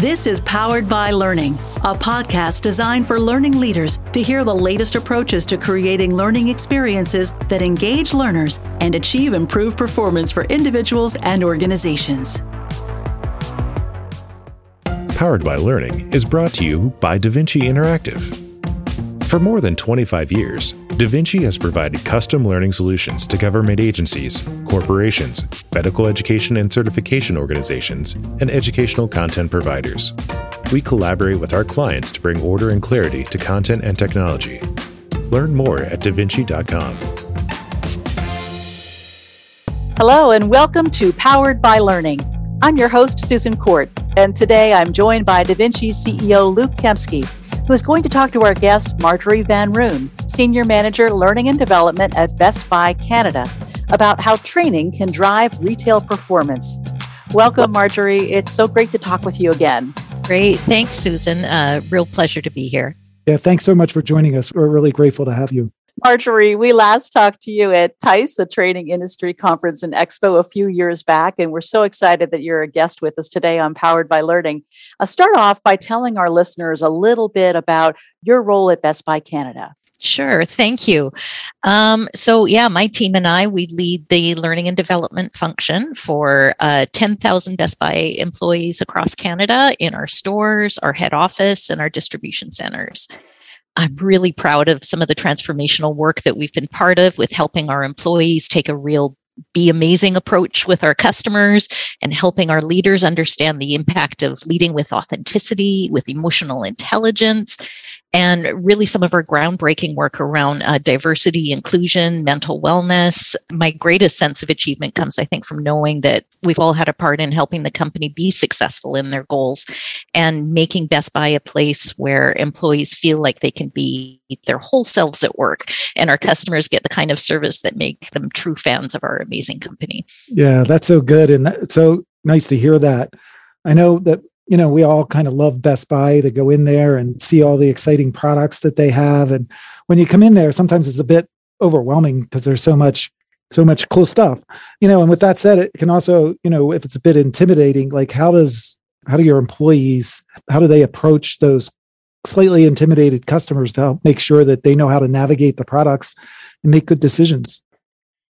This is Powered by Learning, a podcast designed for learning leaders to hear the latest approaches to creating learning experiences that engage learners and achieve improved performance for individuals and organizations. Powered by Learning is brought to you by DaVinci Interactive. For more than 25 years, DaVinci has provided custom learning solutions to government agencies, corporations, medical education and certification organizations, and educational content providers. We collaborate with our clients to bring order and clarity to content and technology. Learn more at davinci.com. Hello, and welcome to Powered by Learning. I'm your host, Susan Court, and today I'm joined by DaVinci CEO Luke Kempski who is going to talk to our guest, Marjorie Van Roon, Senior Manager Learning and Development at Best Buy Canada, about how training can drive retail performance. Welcome, Marjorie. It's so great to talk with you again. Great. Thanks, Susan. Uh, real pleasure to be here. Yeah, thanks so much for joining us. We're really grateful to have you. Marjorie, we last talked to you at TICE, the Training Industry Conference and Expo, a few years back, and we're so excited that you're a guest with us today on Powered by Learning. I'll start off by telling our listeners a little bit about your role at Best Buy Canada. Sure, thank you. Um, so, yeah, my team and I, we lead the learning and development function for uh, 10,000 Best Buy employees across Canada in our stores, our head office, and our distribution centers. I'm really proud of some of the transformational work that we've been part of with helping our employees take a real be amazing approach with our customers and helping our leaders understand the impact of leading with authenticity, with emotional intelligence, and really some of our groundbreaking work around uh, diversity, inclusion, mental wellness. My greatest sense of achievement comes, I think, from knowing that we've all had a part in helping the company be successful in their goals and making Best Buy a place where employees feel like they can be their whole selves at work and our customers get the kind of service that make them true fans of our amazing company. Yeah, that's so good. And it's so nice to hear that. I know that you know, we all kind of love Best Buy to go in there and see all the exciting products that they have. And when you come in there, sometimes it's a bit overwhelming because there's so much, so much cool stuff. You know, and with that said, it can also, you know, if it's a bit intimidating, like how does how do your employees how do they approach those slightly intimidated customers to help make sure that they know how to navigate the products and make good decisions?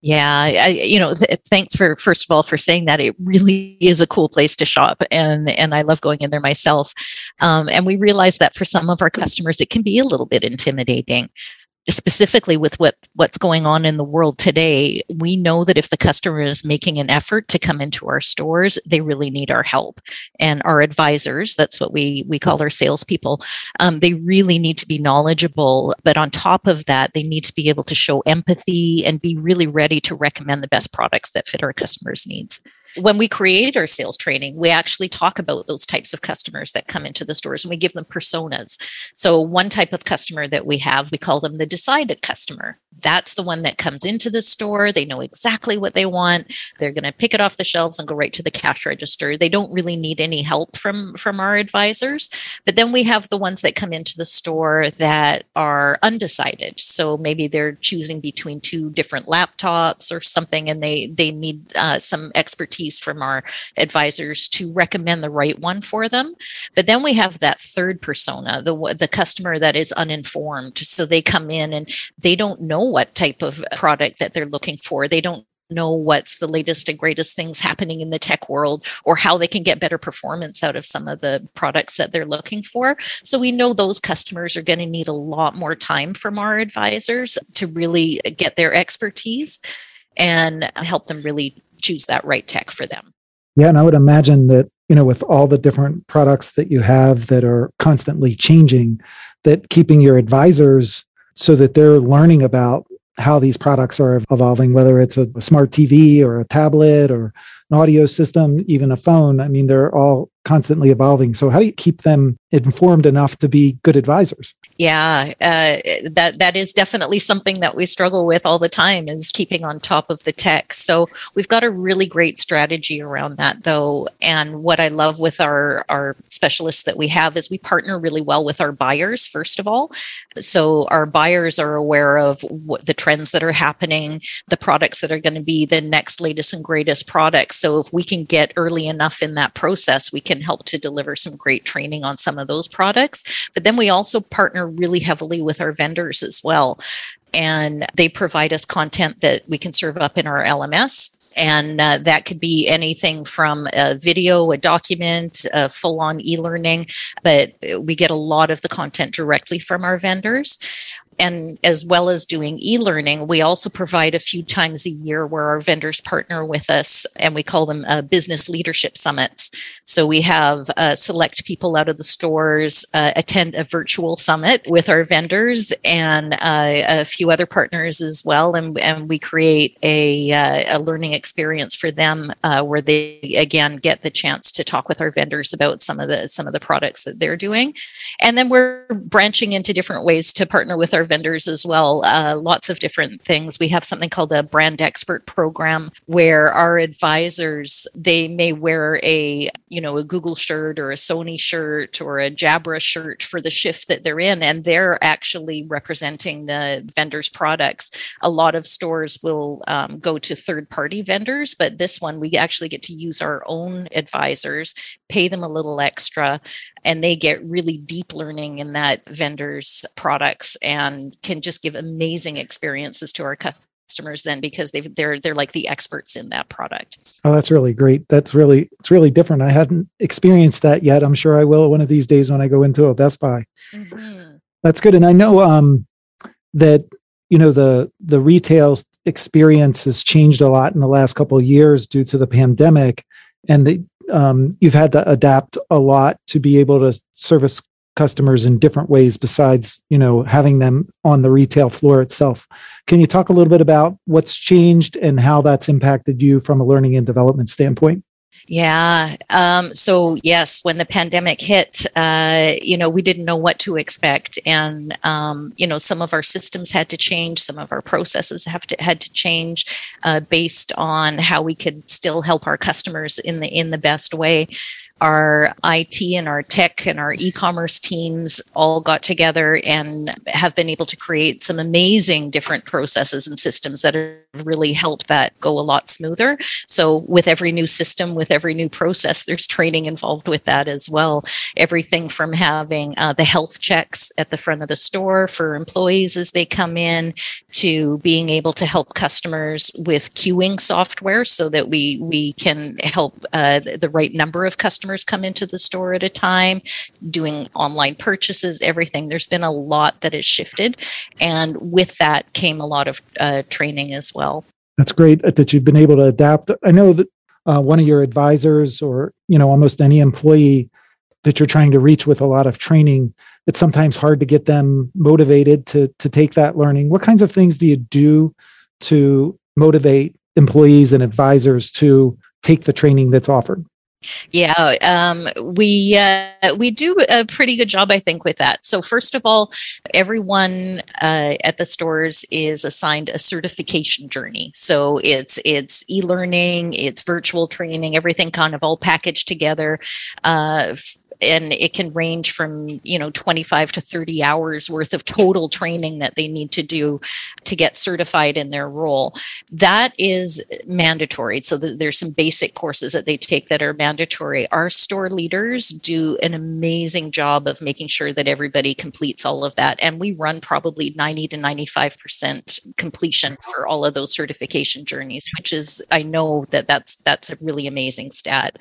Yeah, I, you know, th- thanks for first of all for saying that. It really is a cool place to shop, and and I love going in there myself. Um, and we realize that for some of our customers, it can be a little bit intimidating specifically with what what's going on in the world today we know that if the customer is making an effort to come into our stores they really need our help. And our advisors that's what we we call our salespeople um, they really need to be knowledgeable. But on top of that they need to be able to show empathy and be really ready to recommend the best products that fit our customers needs when we create our sales training, we actually talk about those types of customers that come into the stores and we give them personas. So, one type of customer that we have, we call them the decided customer. That's the one that comes into the store. They know exactly what they want. They're going to pick it off the shelves and go right to the cash register. They don't really need any help from, from our advisors. But then we have the ones that come into the store that are undecided. So, maybe they're choosing between two different laptops or something and they, they need uh, some expertise expertise from our advisors to recommend the right one for them. But then we have that third persona, the the customer that is uninformed. So they come in and they don't know what type of product that they're looking for. They don't know what's the latest and greatest things happening in the tech world or how they can get better performance out of some of the products that they're looking for. So we know those customers are going to need a lot more time from our advisors to really get their expertise and help them really choose that right tech for them. Yeah, and I would imagine that, you know, with all the different products that you have that are constantly changing, that keeping your advisors so that they're learning about how these products are evolving, whether it's a, smart TV or a tablet or an audio system, even a phone. I mean, they're all constantly evolving. So how do you keep them informed enough to be good advisors? Yeah, uh, that that is definitely something that we struggle with all the time is keeping on top of the tech. So we've got a really great strategy around that, though. And what I love with our our specialists that we have is we partner really well with our buyers first of all. So our buyers are aware of what the trends that are happening, the products that are going to be the next latest and greatest products. So if we can get early enough in that process, we can and help to deliver some great training on some of those products. But then we also partner really heavily with our vendors as well. And they provide us content that we can serve up in our LMS and uh, that could be anything from a video, a document, a full on e learning, but we get a lot of the content directly from our vendors and as well as doing e-learning we also provide a few times a year where our vendors partner with us and we call them uh, business leadership summits. So we have uh, select people out of the stores uh, attend a virtual summit with our vendors and uh, a few other partners as well and, and we create a, uh, a learning experience for them uh, where they again get the chance to talk with our vendors about some of the some of the products that they're doing. And then we're branching into different ways to partner with our vendors as well. Uh, lots of different things. We have something called a brand expert program where our advisors they may wear a you know a Google shirt or a Sony shirt or a Jabra shirt for the shift that they're in, and they're actually representing the vendor's products. A lot of stores will um, go to third party vendors, but this one we actually get to use our own advisors, pay them a little extra, and they get really deep learning in that vendor's products and can just give amazing experiences to our customers then because they they're they're like the experts in that product. Oh, that's really great. That's really it's really different. I hadn't experienced that yet. I'm sure I will one of these days when I go into a Best Buy. Mm-hmm. That's good. And I know um, that you know the the retail experience has changed a lot in the last couple of years due to the pandemic and um, you've had to adapt a lot to be able to service customers in different ways besides you know having them on the retail floor itself. Can you talk a little bit about what's changed and how that's impacted you from a learning and development standpoint yeah. Um, so yes, when the pandemic hit, uh, you know, we didn't know what to expect, and um, you know, some of our systems had to change, some of our processes have to had to change uh, based on how we could still help our customers in the in the best way our IT and our tech and our e-commerce teams all got together and have been able to create some amazing different processes and systems that have really helped that go a lot smoother. So with every new system, with every new process, there's training involved with that as well. Everything from having uh, the health checks at the front of the store for employees as they come in to being able to help customers with queuing software so that we we can help uh, the right number of customers customers come into the store at a time, doing online purchases, everything. There's been a lot that has shifted. And with that came a lot of uh, training as well. That's great that you've been able to adapt. I know that uh, one of your advisors or, you know, almost any employee that you're trying to reach with a lot of training, it's sometimes hard to get them motivated to, to take that learning. What kinds of things do you do to motivate employees and advisors to take the training that's offered? Yeah, um, we uh, we do a pretty good job, I think, with that. So first of all, everyone uh, at the stores is assigned a certification journey. So it's it's e learning, it's virtual training, everything kind of all packaged together. Uh, and it can range from you know 25 to 30 hours worth of total training that they need to do to get certified in their role. That is mandatory. So there's some basic courses that they take that are mandatory. Our store leaders do an amazing job of making sure that everybody completes all of that and we run probably 90 to 95% completion for all of those certification journeys which is i know that that's that's a really amazing stat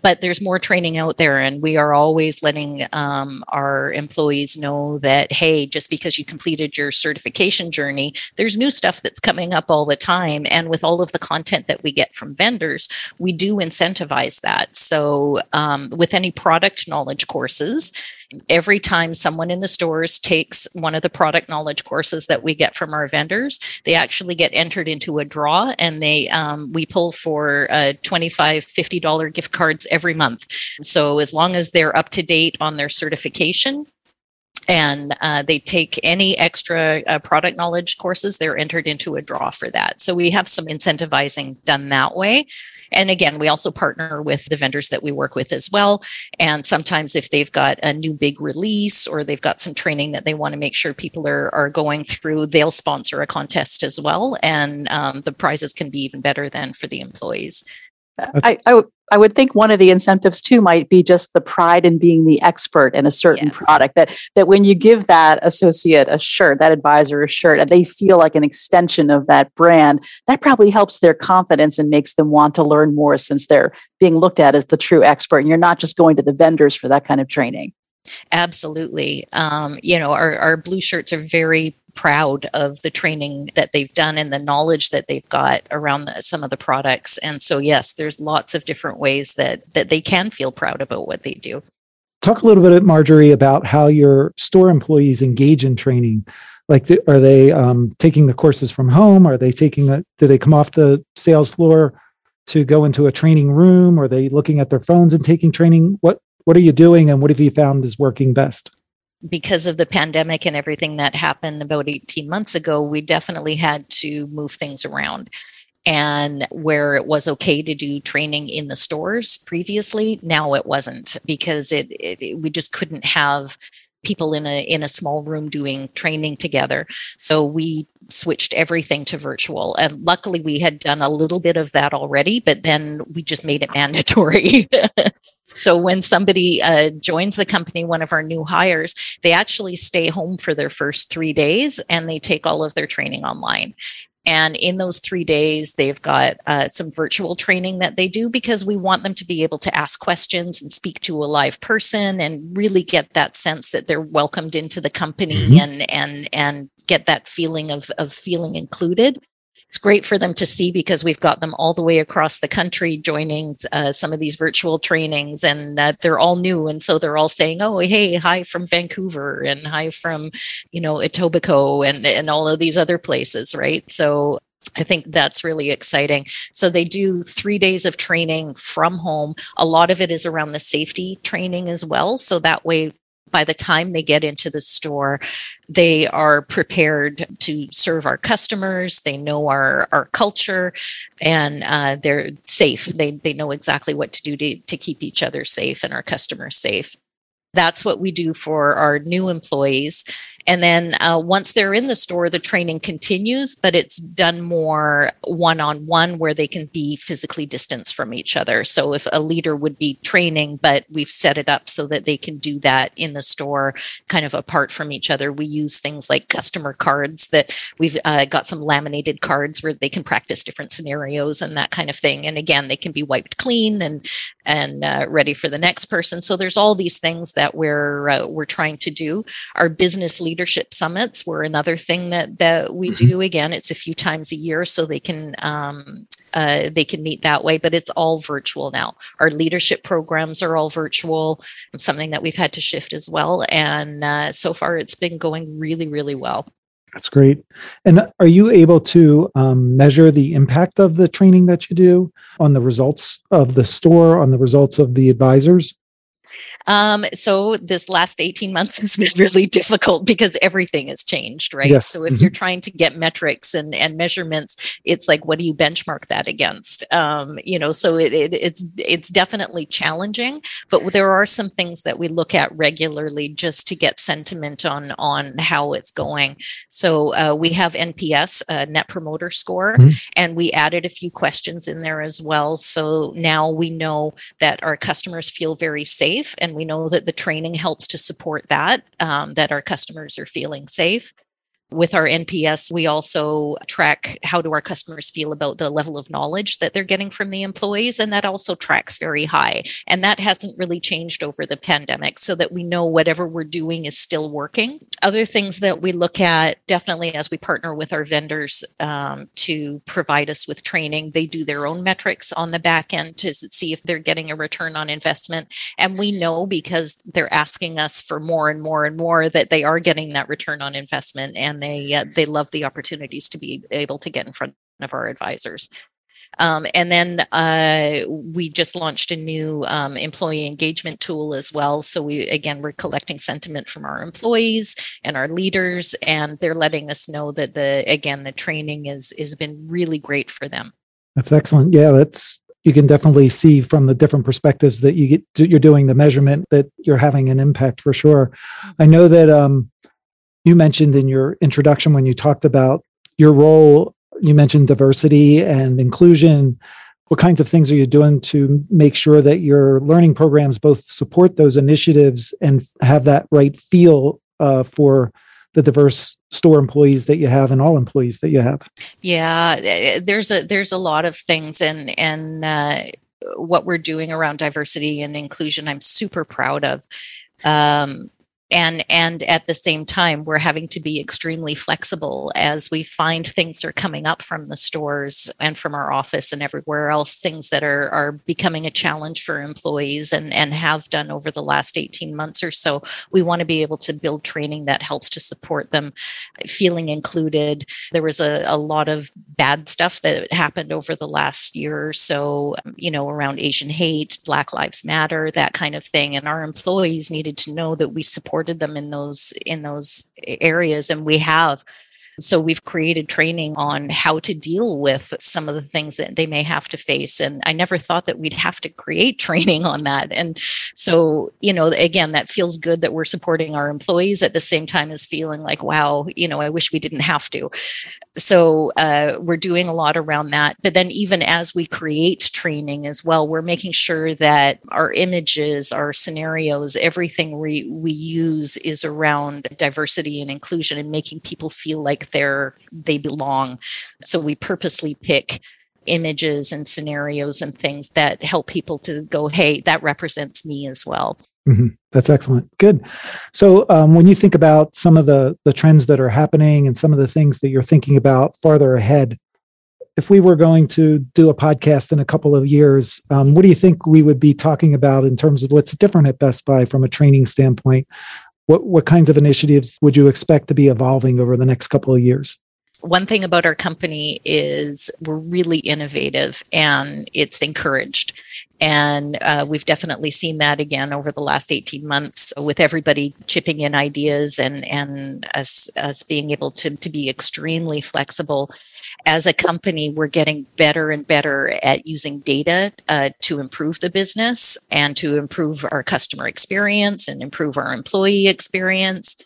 but there's more training out there and we are always letting um, our employees know that hey just because you completed your certification journey there's new stuff that's coming up all the time. And with all of the content that we get from vendors we do incentivize that. So um, with any product knowledge courses every time someone in the stores takes one of the product knowledge courses that we get from our vendors, they actually get entered into a draw and they um, we pull for uh, 25 $50 gift cards every month. So as long as they're up to date on their certification, and uh, they take any extra uh, product knowledge courses they're entered into a draw for that so we have some incentivizing done that way and again, we also partner with the vendors that we work with as well. And sometimes if they've got a new big release or they've got some training that they want to make sure people are, are going through, they'll sponsor a contest as well. And um, the prizes can be even better than for the employees. I, I, I would think one of the incentives too might be just the pride in being the expert in a certain yes. product. That that when you give that associate a shirt, that advisor a shirt, and they feel like an extension of that brand, that probably helps their confidence and makes them want to learn more since they're being looked at as the true expert. And you're not just going to the vendors for that kind of training. Absolutely. Um, you know, our, our blue shirts are very proud of the training that they've done and the knowledge that they've got around the, some of the products. And so, yes, there's lots of different ways that that they can feel proud about what they do. Talk a little bit, Marjorie, about how your store employees engage in training. Like, are they um, taking the courses from home? Are they taking a? Do they come off the sales floor to go into a training room? Are they looking at their phones and taking training? What What are you doing, and what have you found is working best? Because of the pandemic and everything that happened about 18 months ago, we definitely had to move things around. And where it was okay to do training in the stores previously, now it wasn't because it, it, it we just couldn't have people in a in a small room doing training together. So we switched everything to virtual. And luckily we had done a little bit of that already, but then we just made it mandatory. So when somebody uh, joins the company, one of our new hires, they actually stay home for their first three days and they take all of their training online. And in those three days, they've got uh, some virtual training that they do because we want them to be able to ask questions and speak to a live person and really get that sense that they're welcomed into the company mm-hmm. and and and get that feeling of of feeling included it's great for them to see because we've got them all the way across the country joining uh, some of these virtual trainings and uh, they're all new and so they're all saying oh hey hi from vancouver and hi from you know etobicoke and and all of these other places right so I think that's really exciting. So they do three days of training from home. A lot of it is around the safety training as well. So that way by the time they get into the store, they are prepared to serve our customers. They know our, our culture and uh, they're safe. They, they know exactly what to do to, to keep each other safe and our customers safe. That's what we do for our new employees. And then uh, once they're in the store, the training continues, but it's done more one on one where they can be physically distanced from each other. So if a leader would be training, but we've set it up so that they can do that in the store kind of apart from each other, we use things like customer cards that we've uh, got some laminated cards where they can practice different scenarios and that kind of thing. And again, they can be wiped clean and and uh, ready for the next person. So there's all these things that we're uh, we're trying to do. Our business leaders leadership summits were another thing that that we mm-hmm. do. Again, it's a few times a year, so they can um, uh, they can meet that way. But it's all virtual now. Our leadership programs are all virtual. Something that we've had to shift as well, and uh, so far it's been going really, really well. That's great. And are you able to um, measure the impact of the training that you do on the results of the store, on the results of the advisors? Um, so this last 18 months has been really difficult because everything has changed, right? Yes. So if mm-hmm. you're trying to get metrics and, and measurements, it's like, what do you benchmark that against? Um, you know, so it, it, it's, it's definitely challenging, but there are some things that we look at regularly just to get sentiment on, on how it's going. So uh, we have NPS, uh, Net Promoter Score, mm-hmm. and we added a few questions in there as well. So now we know that our customers feel very safe and and we know that the training helps to support that um, that our customers are feeling safe with our NPS, we also track how do our customers feel about the level of knowledge that they're getting from the employees. And that also tracks very high. And that hasn't really changed over the pandemic so that we know whatever we're doing is still working. Other things that we look at definitely as we partner with our vendors um, to provide us with training, they do their own metrics on the back end to see if they're getting a return on investment. And we know because they're asking us for more and more and more that they are getting that return on investment. And they uh, they love the opportunities to be able to get in front of our advisors. Um, and then uh, we just launched a new um, employee engagement tool as well. So we again we're collecting sentiment from our employees and our leaders, and they're letting us know that the again the training is has been really great for them. That's excellent. Yeah, that's you can definitely see from the different perspectives that you get you're doing the measurement that you're having an impact for sure. I know that um, you mentioned in your introduction when you talked about your role you mentioned diversity and inclusion. What kinds of things are you doing to make sure that your learning programs both support those initiatives and have that right feel uh, for the diverse store employees that you have and all employees that you have? Yeah eh, there's a there's a lot of things and and uh, what we're doing around diversity and inclusion i'm super proud of. Um, and and at the same time we're having to be extremely flexible as we find things are coming up from the stores and from our office and everywhere else things that are are becoming a challenge for employees and and have done over the last 18 months or so. We want to be able to build training that helps to support them. Feeling included there was a, a lot of bad stuff that happened over the last year or so you know around asian hate black lives matter that kind of thing. And our employees needed to know that we support supported them in those in those areas and we have so we've created training on how to deal with some of the things that they may have to face. And I never thought that we'd have to create training on that. And so, you know, again, that feels good that we're supporting our employees at the same time as feeling like, wow, you know, I wish we didn't have to so uh, we're doing a lot around that but then even as we create training as well we're making sure that our images our scenarios everything we, we use is around diversity and inclusion and making people feel like they're they belong. So we purposely pick images and scenarios and things that help people to go hey that represents me as well. Mm-hmm. that's excellent. Good. So um, when you think about some of the the trends that are happening and some of the things that you're thinking about farther ahead if we were going to do a podcast in a couple of years um, what do you think we would be talking about in terms of what's different at best buy from a training standpoint what what kinds of initiatives would you expect to be evolving over the next couple of years one thing about our company is we're really innovative and it's encouraged. And uh, we've definitely seen that again over the last 18 months with everybody chipping in ideas and, and us, us being able to, to be extremely flexible. As a company, we're getting better and better at using data uh, to improve the business and to improve our customer experience and improve our employee experience.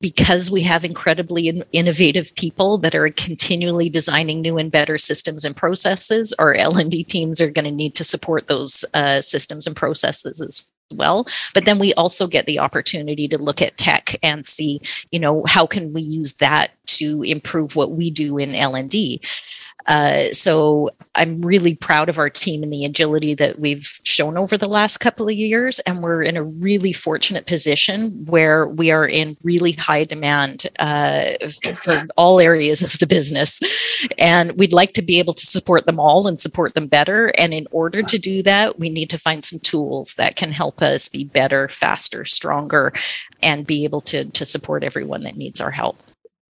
Because we have incredibly in- innovative people that are continually designing new and better systems and processes our l&d teams are going to need to support those uh, systems and processes as well. But then we also get the opportunity to look at tech and see you know how can we use that to improve what we do in l&d uh, so I'm really proud of our team and the agility that we've shown over the last couple of years. And we're in a really fortunate position where we are in really high demand uh, for all areas of the business. And we'd like to be able to support them all and support them better. And in order to do that, we need to find some tools that can help us be better, faster, stronger, and be able to, to support everyone that needs our help.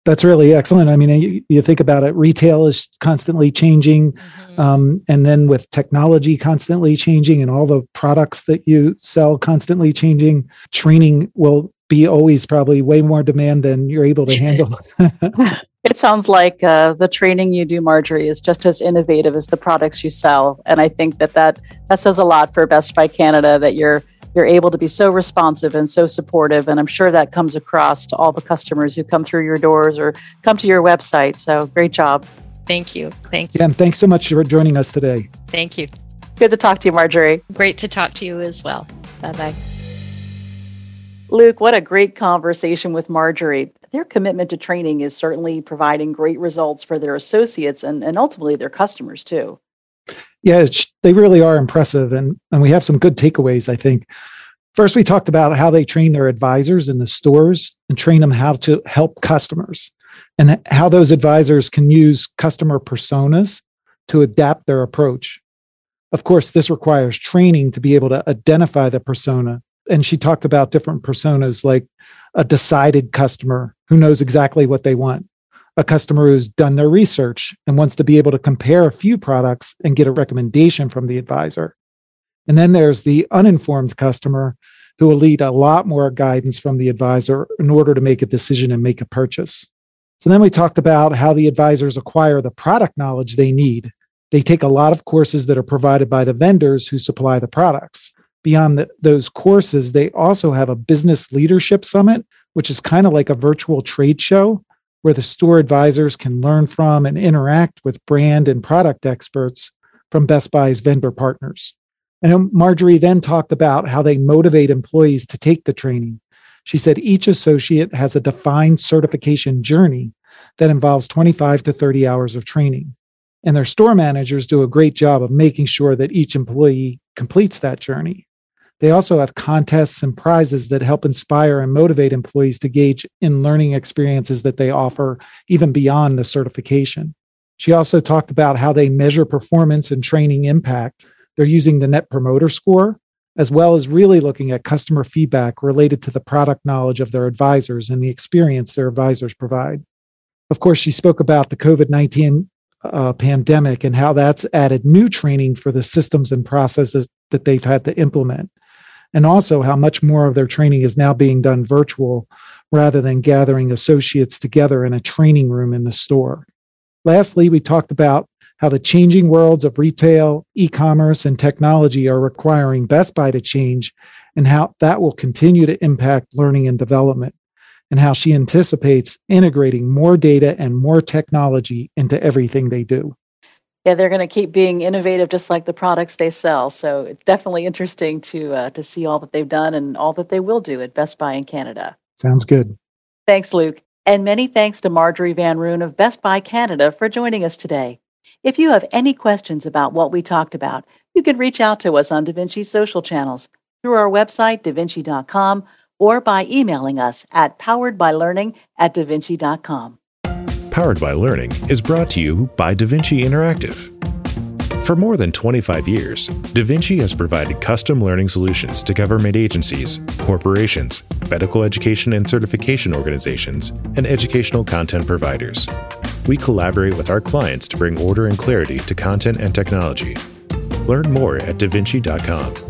That's really excellent. I mean, you, you think about it, retail is constantly changing. Mm-hmm. Um, and then with technology constantly changing and all the products that you sell constantly changing, training will be always probably way more demand than you're able to handle. it sounds like uh, the training you do, Marjorie, is just as innovative as the products you sell. And I think that that, that says a lot for Best Buy Canada that you're you're able to be so responsive and so supportive. And I'm sure that comes across to all the customers who come through your doors or come to your website. So great job. Thank you. Thank you. Yeah, and thanks so much for joining us today. Thank you. Good to talk to you, Marjorie. Great to talk to you as well. Bye bye. Luke, what a great conversation with Marjorie. Their commitment to training is certainly providing great results for their associates and, and ultimately their customers too yeah, they really are impressive, and and we have some good takeaways. I think. First, we talked about how they train their advisors in the stores and train them how to help customers, and how those advisors can use customer personas to adapt their approach. Of course, this requires training to be able to identify the persona. And she talked about different personas like a decided customer who knows exactly what they want, a customer who's done their research and wants to be able to compare a few products and get a recommendation from the advisor. And then there's the uninformed customer who will need a lot more guidance from the advisor in order to make a decision and make a purchase. So then we talked about how the advisors acquire the product knowledge they need. They take a lot of courses that are provided by the vendors who supply the products. Beyond the, those courses, they also have a business leadership summit, which is kind of like a virtual trade show where the store advisors can learn from and interact with brand and product experts from Best Buy's vendor partners. And Marjorie then talked about how they motivate employees to take the training. She said each associate has a defined certification journey that involves 25 to 30 hours of training. And their store managers do a great job of making sure that each employee completes that journey. They also have contests and prizes that help inspire and motivate employees to gauge in learning experiences that they offer, even beyond the certification. She also talked about how they measure performance and training impact. They're using the Net Promoter Score, as well as really looking at customer feedback related to the product knowledge of their advisors and the experience their advisors provide. Of course, she spoke about the COVID 19 uh, pandemic and how that's added new training for the systems and processes that they've had to implement and also how much more of their training is now being done virtual rather than gathering associates together in a training room in the store. Lastly, we talked about how the changing worlds of retail, e commerce, and technology are requiring Best Buy to change, and how that will continue to impact learning and development, and how she anticipates integrating more data and more technology into everything they do yeah, they're going to keep being innovative, just like the products they sell. So it's definitely interesting to uh, to see all that they've done and all that they will do at Best Buy in Canada. Sounds good. Thanks, Luke, and many thanks to Marjorie Van Roon of Best Buy Canada for joining us today. If you have any questions about what we talked about, you can reach out to us on DaVinci social channels through our website, davinci.com, or by emailing us at poweredbylearning at davinci.com. Powered by Learning is brought to you by DaVinci Interactive. For more than 25 years, DaVinci has provided custom learning solutions to government agencies, corporations, medical education and certification organizations, and educational content providers. We collaborate with our clients to bring order and clarity to content and technology. Learn more at davinci.com.